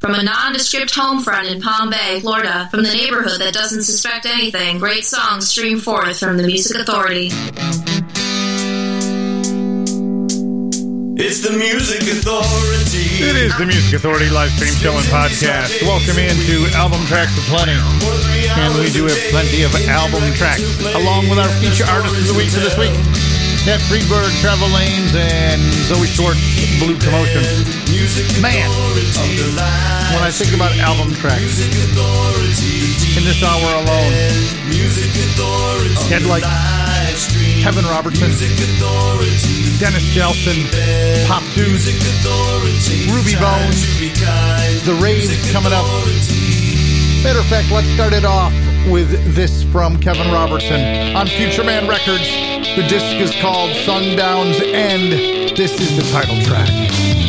From a nondescript home front in Palm Bay, Florida, from the neighborhood that doesn't suspect anything, great songs stream forth from the Music Authority. It's the Music Authority. It is the Music Authority live stream show and podcast. Welcome into Album Tracks of Plenty. And we do have plenty of album tracks, along with our feature artist of the week for this week. Nat Freedberg, Travel Lanes, and Zoe Schwartz, Blue Commotion. Man, when I think about album tracks, in this hour alone, had like Kevin Robertson, Dennis Jelson, Pop Dude, Ruby Bones, The Raves coming up. Matter of fact, let's start it off with this from Kevin Robertson on Futureman Records. The disc is called Sundown's End. This is the title track.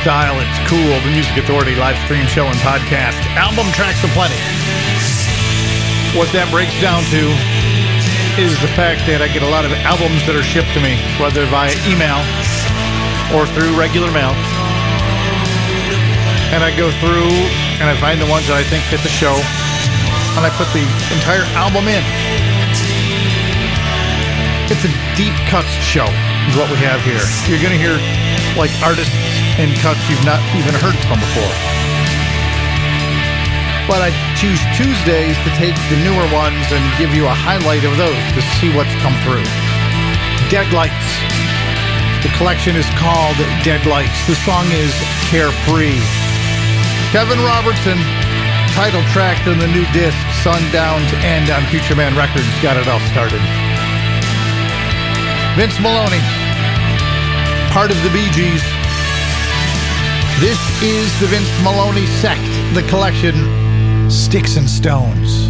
Style, it's cool. The Music Authority live stream show and podcast. Album tracks aplenty. What that breaks down to is the fact that I get a lot of albums that are shipped to me, whether via email or through regular mail. And I go through and I find the ones that I think fit the show, and I put the entire album in. It's a deep cuts show, is what we have here. You're going to hear like artists and cuts you've not even heard from before. But I choose Tuesdays to take the newer ones and give you a highlight of those to see what's come through. Deadlights. The collection is called Deadlights. The song is Carefree. Kevin Robertson, title track on the new disc, Sundown to End on Futureman Records, got it all started. Vince Melouney, part of the Bee Gees. This is the Vince Melouney sect, the collection Sticks and Stones.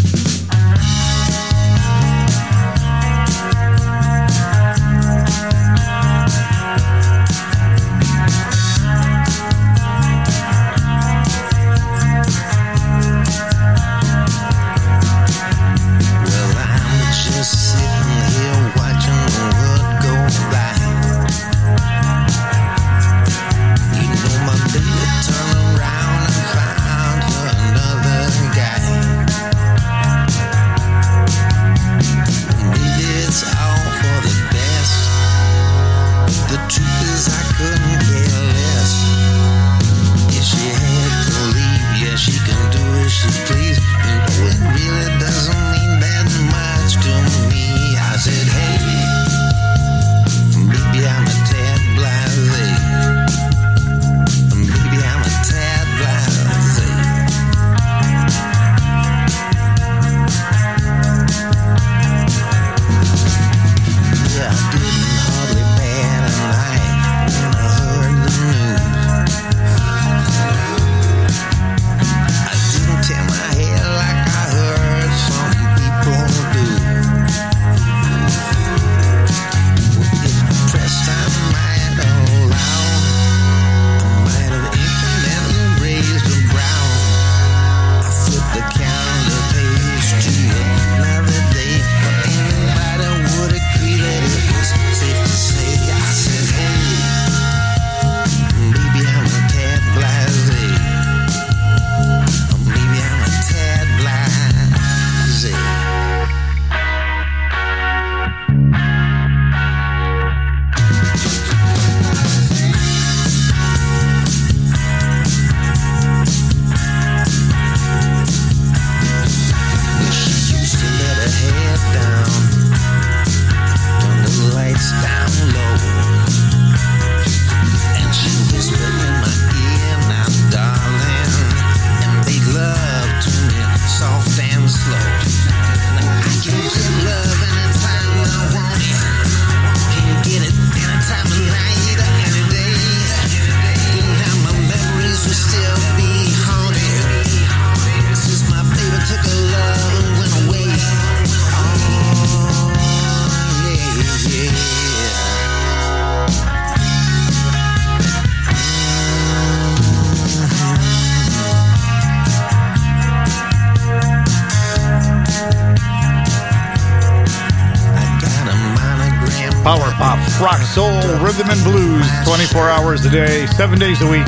day, 7 days a week.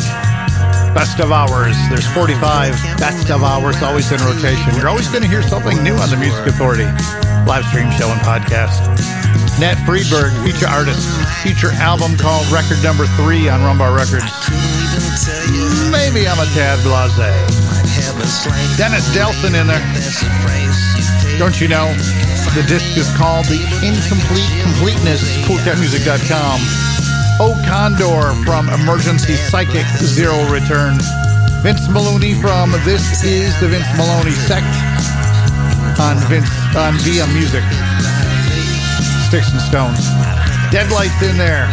Best of hours. There's 45 best of hours always in rotation. You're always going to hear something new on the Music Authority live stream show and podcast. Nat Freedberg, feature artist, feature album called Record Number 3 on Rum Bar Records. Maybe I'm a tad blase. Dennis Dalcin in there. Don't you know? The disc is called The Incomplete Completeness, koolkatmusik.com. O Condor from Emergency Psychic Zero Return. Vince Melouney from This Is the Vince Melouney Sect on Vince on Via Music. Sticks and Stones. Deadlights in there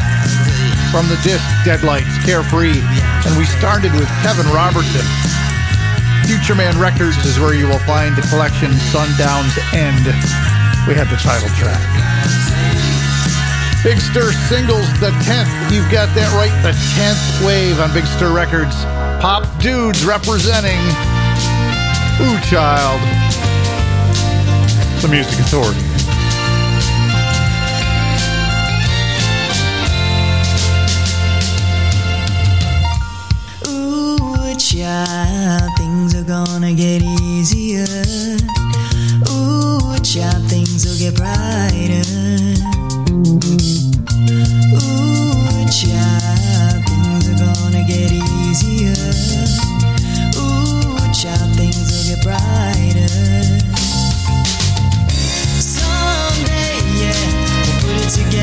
from the disc Deadlights, Carefree. And we started with Kevin Robertson. Futureman Records is where you will find the collection Sundown's End. We had the title track. Big Stir singles, the 10th. You've got that right, the 10th wave on Big Stir Records. Pop Dudes representing Ooh Child, the Music Authority. Ooh, child, things are gonna get easier.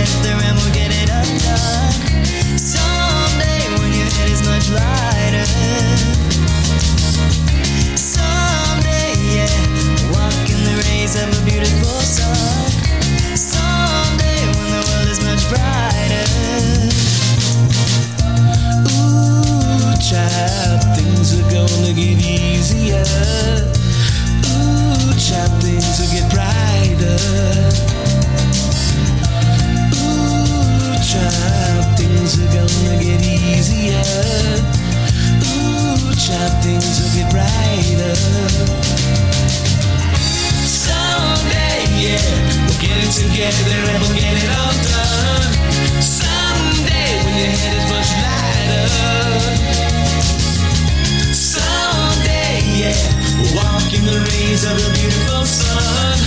Together and we'll get it undone. Ooh, things will get brighter. Someday, yeah, we'll get it together and we'll get it all done. Someday, when your head is much lighter. Someday, yeah, we'll walk in the rays of a beautiful sun.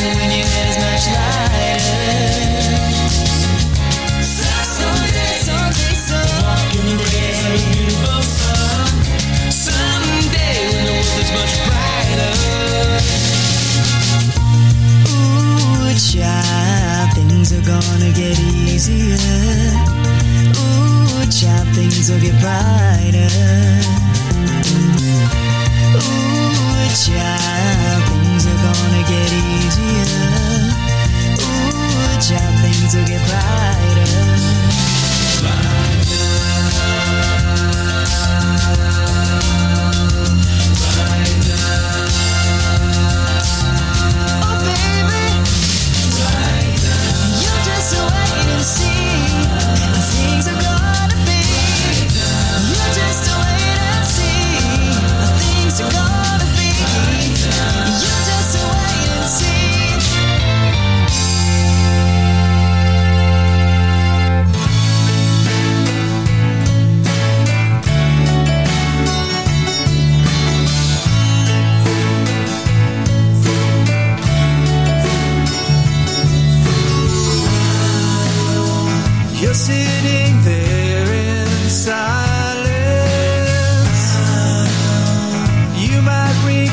When you as much lighter child, things are gonna get easier. Ooh, child, things will get brighter. Ooh, child, things are gonna get easier. Ooh, child, things will get brighter. Oh,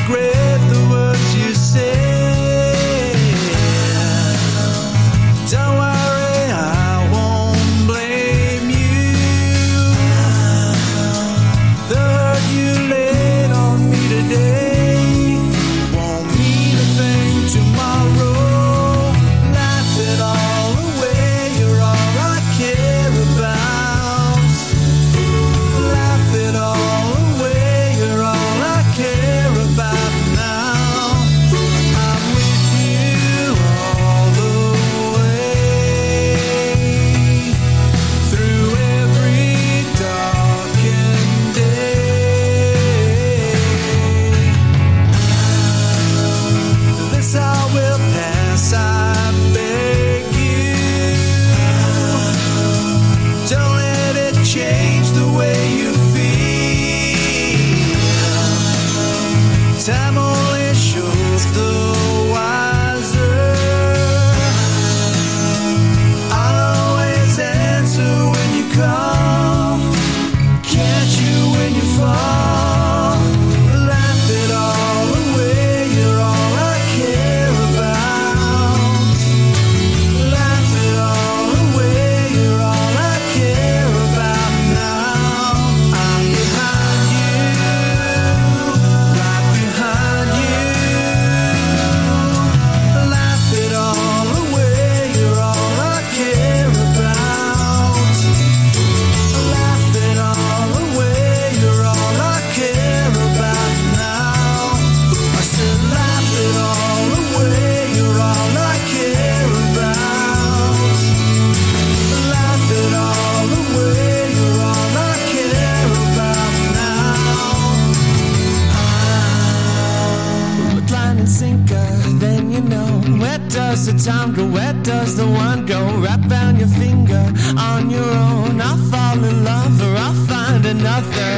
regret time go? Where does the wine go? Wrap around your finger on your own. I fall in love or I'll find another.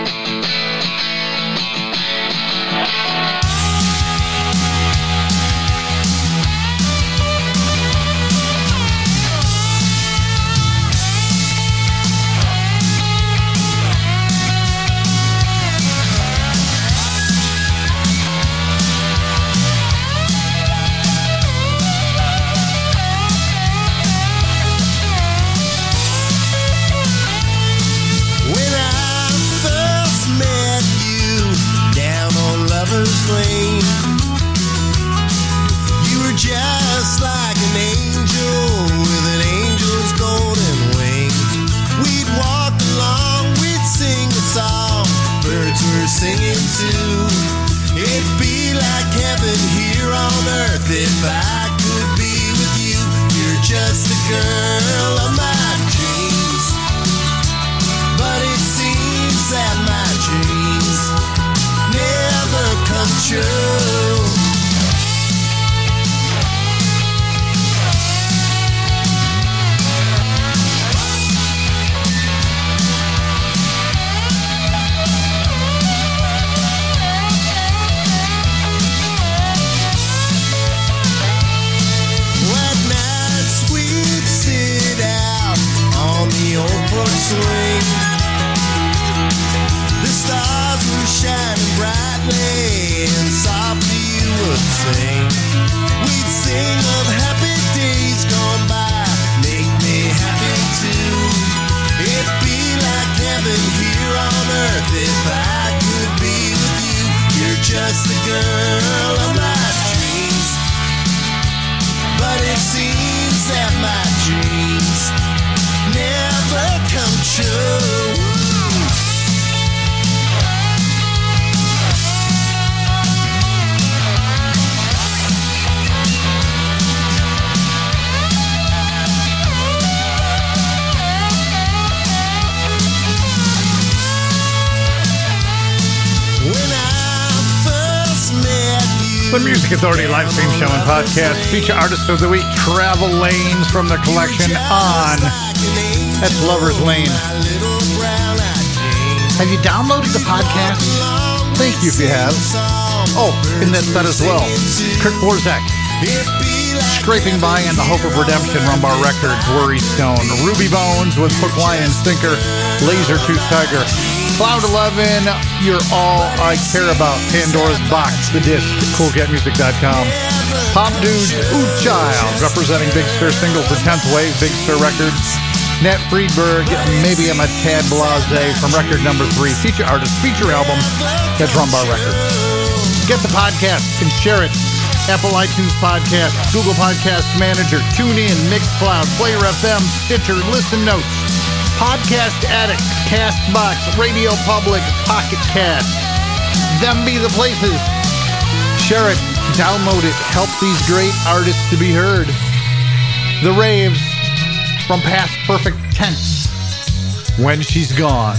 Music Authority live stream show and podcast feature artist of the week, Travel Lanes from the collection On. That's Lover's Lane. Have you downloaded the podcast? Thank you if you have. Oh, and that's that as well. Kurt Borzak, Scraping by in the Hope of Redemption, Rum Bar Records, Worry Stone, Ruby Bones with Hook Lion Stinker, Laser Tooth Tiger, Cloud 11, You're All I Care About, Pandora's Box, The Disc, koolkatmusik.com, Pop Dudes, Ooh Child, representing Big Stir Singles and 10th Wave, Big Stir Records, Nat Freedberg, Maybe I'm a Tad Blase from record number three, feature artist, feature album, that's Rum Bar Records. Get the podcast and share it. Apple iTunes Podcast, Google Podcast Manager, TuneIn, Mixcloud, Player FM, Stitcher, Listen Notes, Podcast Addict, Castbox, Radio Public, Pocket Cast. Them be the places. Share it, download it, help these great artists to be heard. The Raves from Past Perfect Tense. When she's gone.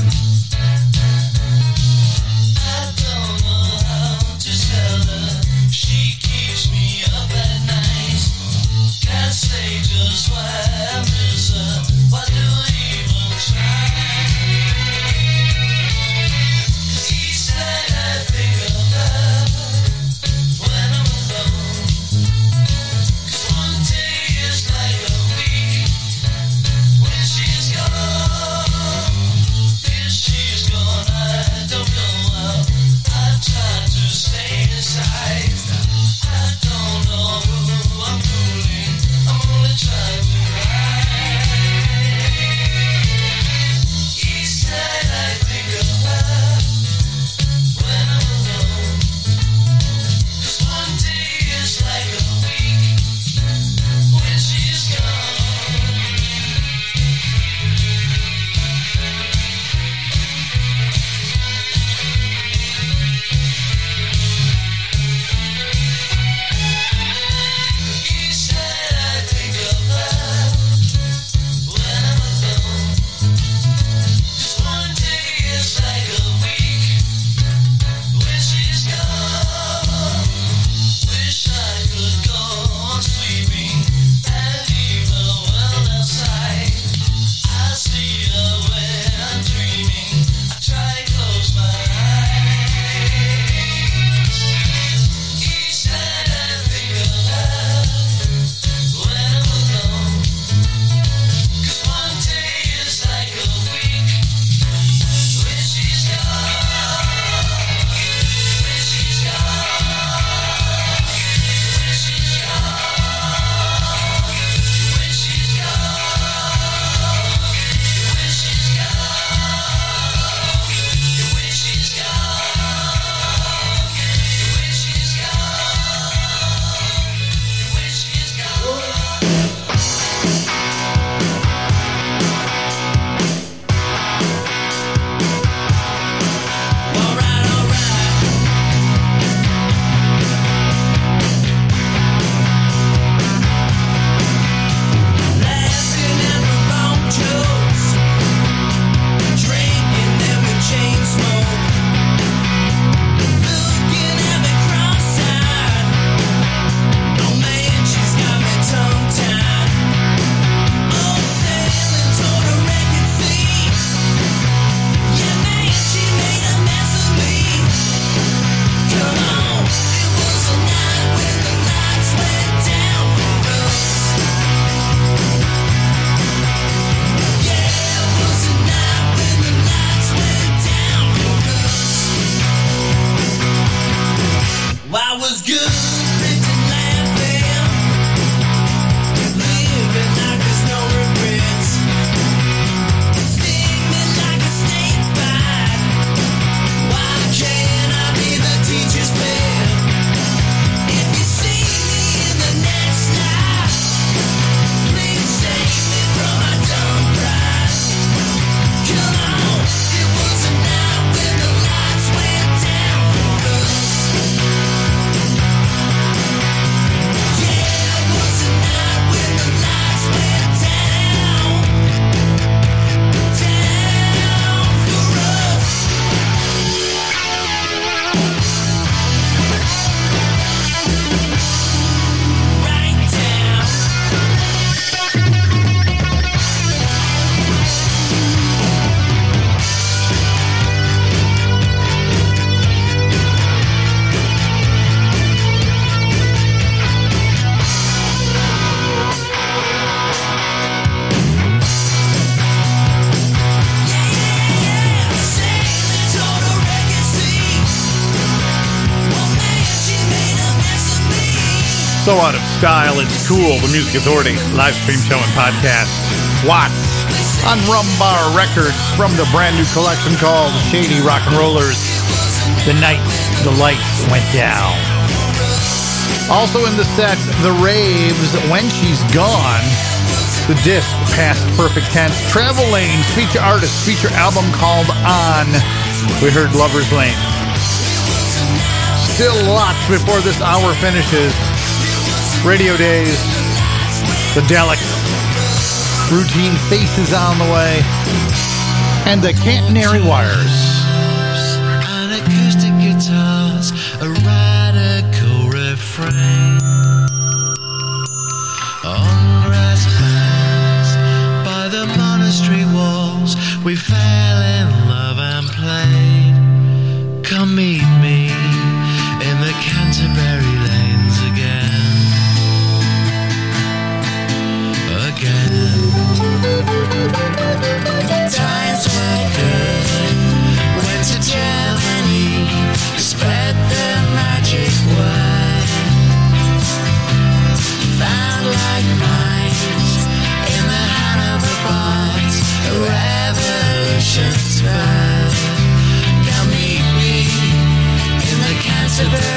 So Out of Style, It's Cool, The Music Authority, live stream show and podcast. Watts on Rum Bar Records from the brand new collection called Shady Rock and Rollers. The night the lights went down. Also in the set, The Raves, When She's Gone, the disc past perfect tense travel lanes feature artist feature album called on we heard lovers lane still lots before this hour finishes Radio Days, The Delic, Routine Faces on the way, and the Cantonary Wires. to the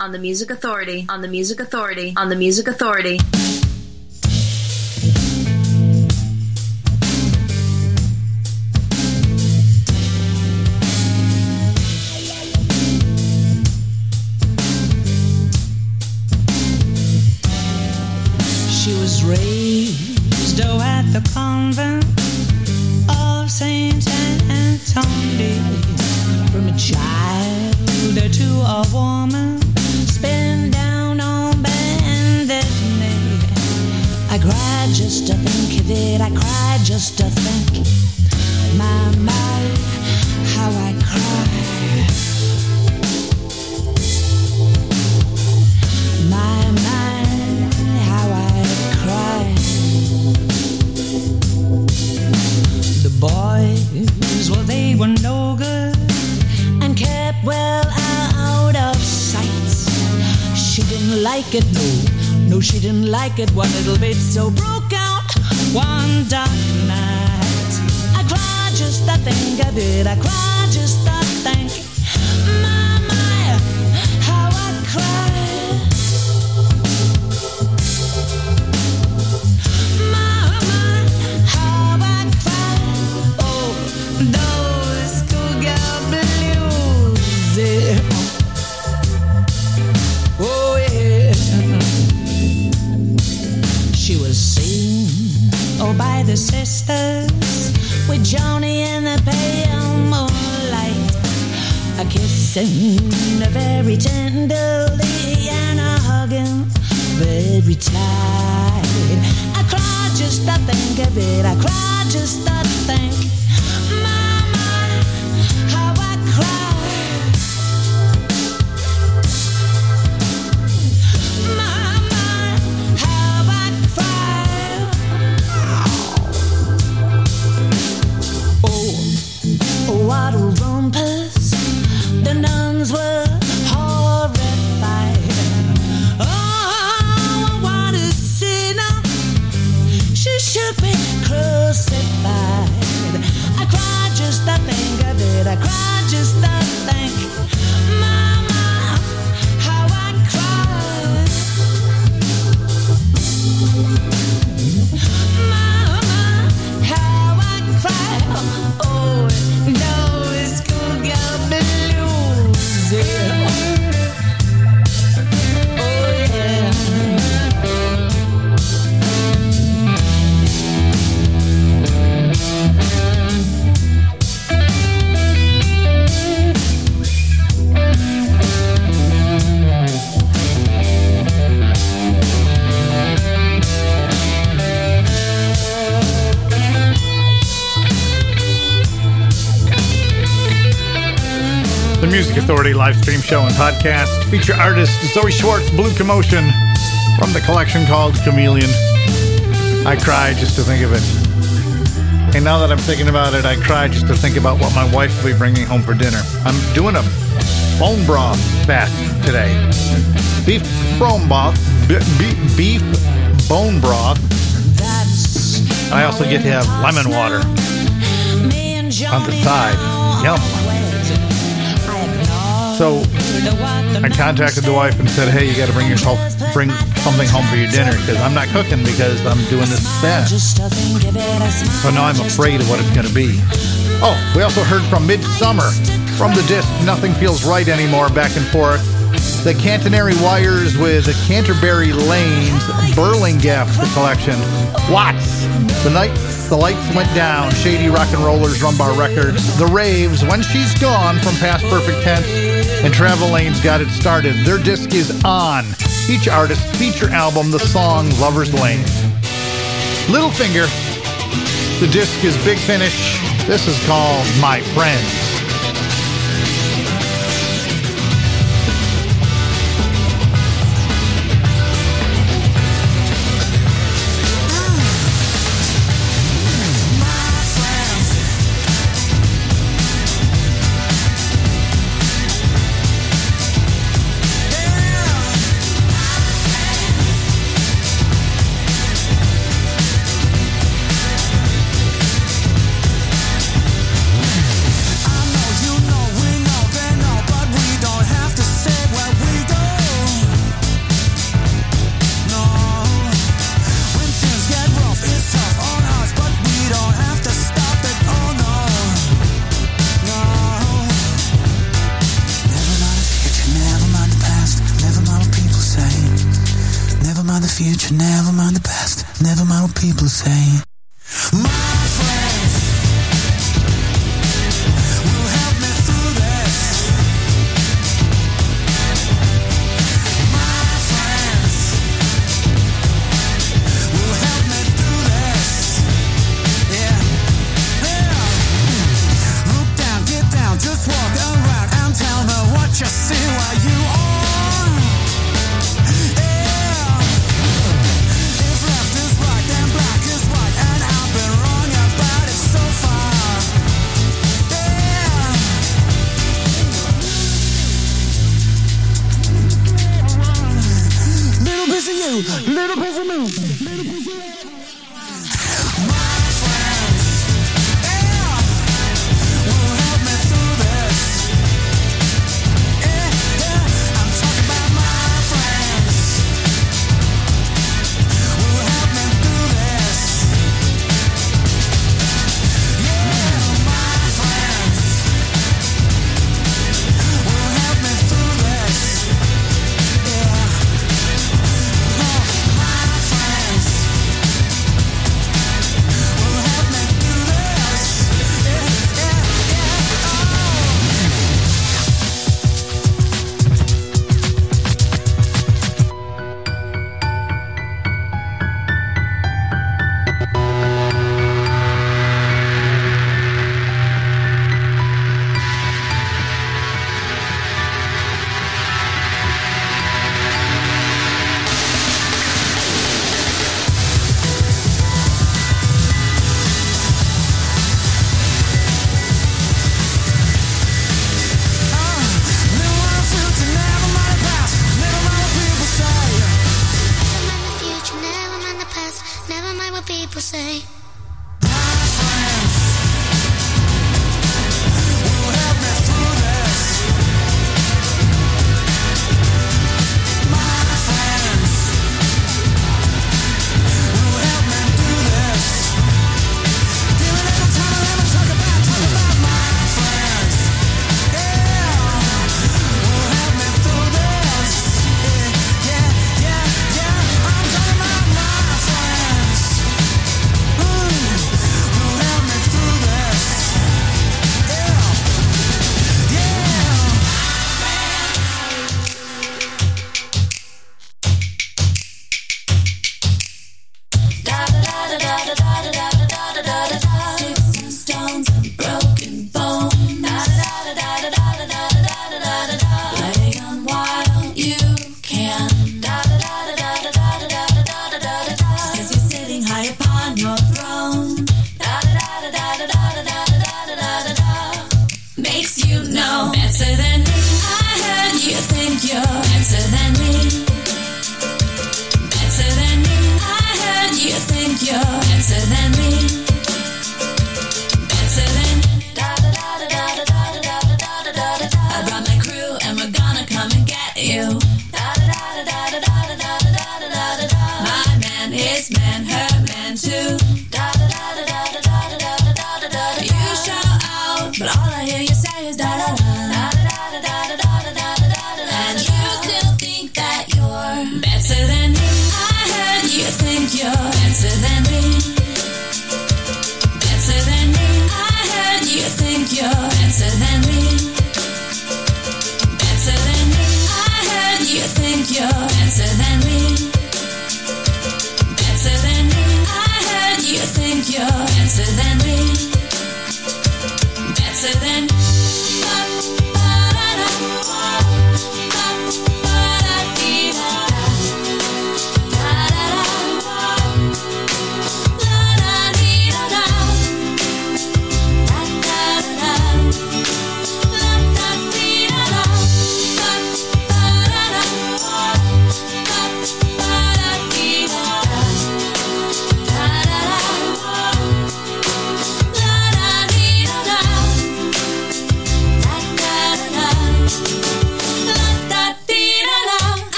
on the Music Authority. On the Music Authority. On the Music Authority. She was raised oh, at the convent of Saint Anthony. From a child to a woman, spin down on bended knee. I just to think of it. I just to think. My, how I. My, how I. The boys, well, they were no didn't like it, no, no, she didn't like it. One little bit, so broke out. One dark night. I cried just to think of it, I cried Kissing very tenderly and a hugging very tight. I cried just to think of it. I cried just to think. Stream show and podcast. Feature artist Zoe Schwartz, Blue Commotion, from the collection called Chameleon. I cry just to think of it. And now that I'm thinking about it, I cry just to think about what my wife will be bringing home for dinner. I'm doing a bone broth bath today. Beef bone broth, b- b- beef bone broth. I also get to have lemon water on the side. Yum. So I contacted the wife and said, "Hey, you got to bring yourself bring something home for your dinner because I'm not cooking because I'm doing this bad." So now I'm afraid of what it's going to be. Oh, we also heard from Midsummer from the disc "Nothing Feels Right Anymore" back and forth. The Cantonary Wires with the Canterbury Lanes Burlingame collection. Watts. The night the lights went down. Shady Rock and Rollers, Rum Bar Records. The Raves. When She's Gone from Past Perfect Tense. And Travel Lanes got it started. Their disc is on. Each artist's feature album, the song Lover's Lane. Littlefinger. The disc is Big Finish. This is called My Friends. Little piece of me, little piece of My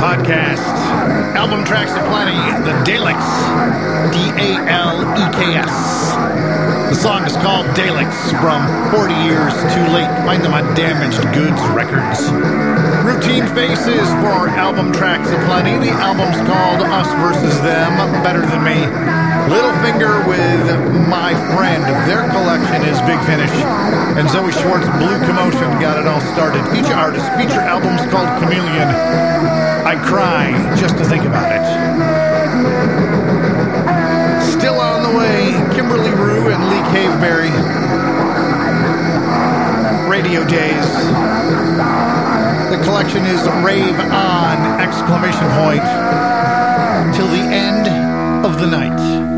podcast. Album tracks aplenty. The Daleks. D A L E K S. The song is called Daleks from 40 Years Too Late. Find them on Damaged Goods Records. Routine Faces for album tracks aplenty. The album's called Us Versus Them. Better Than Me. Littlefinger with My Friend. Their collection is Big Finish. And Zoe Schwartz, Blue Commotion, got it all started. Feature artist, feature albums called Chameleon. I cry just to think about it. Still on the way, Kimberly Rew and Lee Caveberry. Radio Days. The collection is Rave On! Exclamation point. Till the end of the night.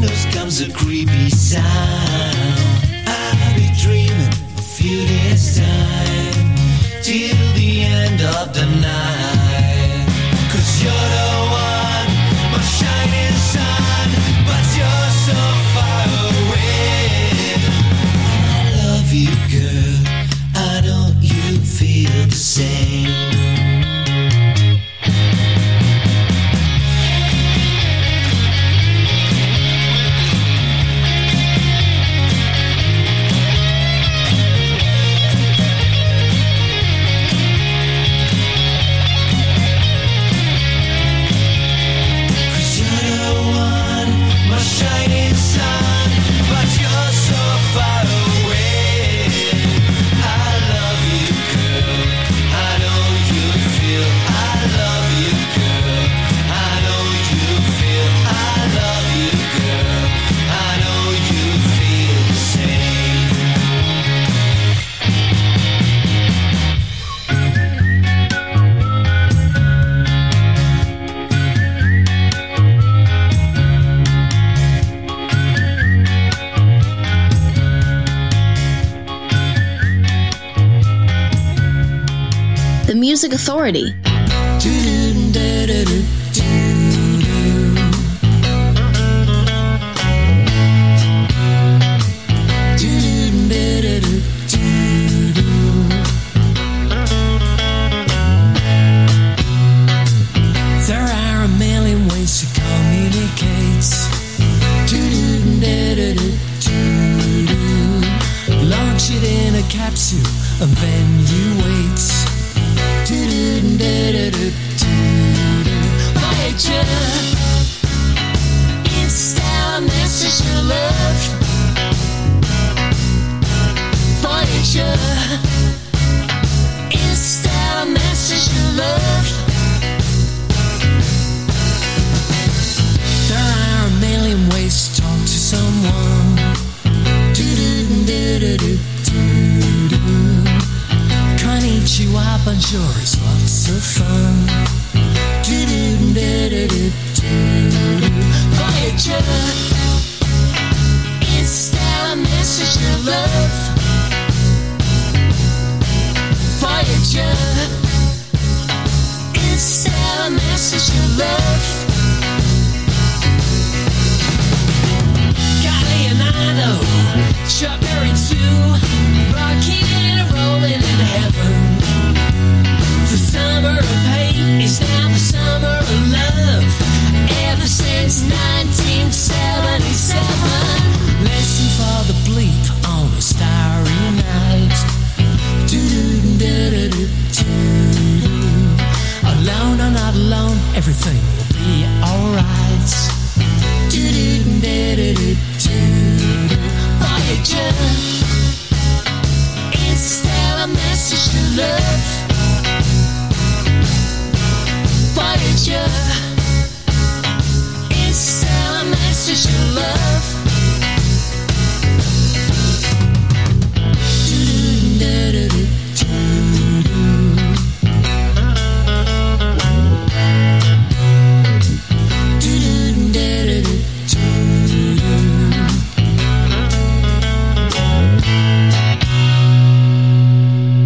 Windows comes a creepy sound. I'll be dreaming of you this time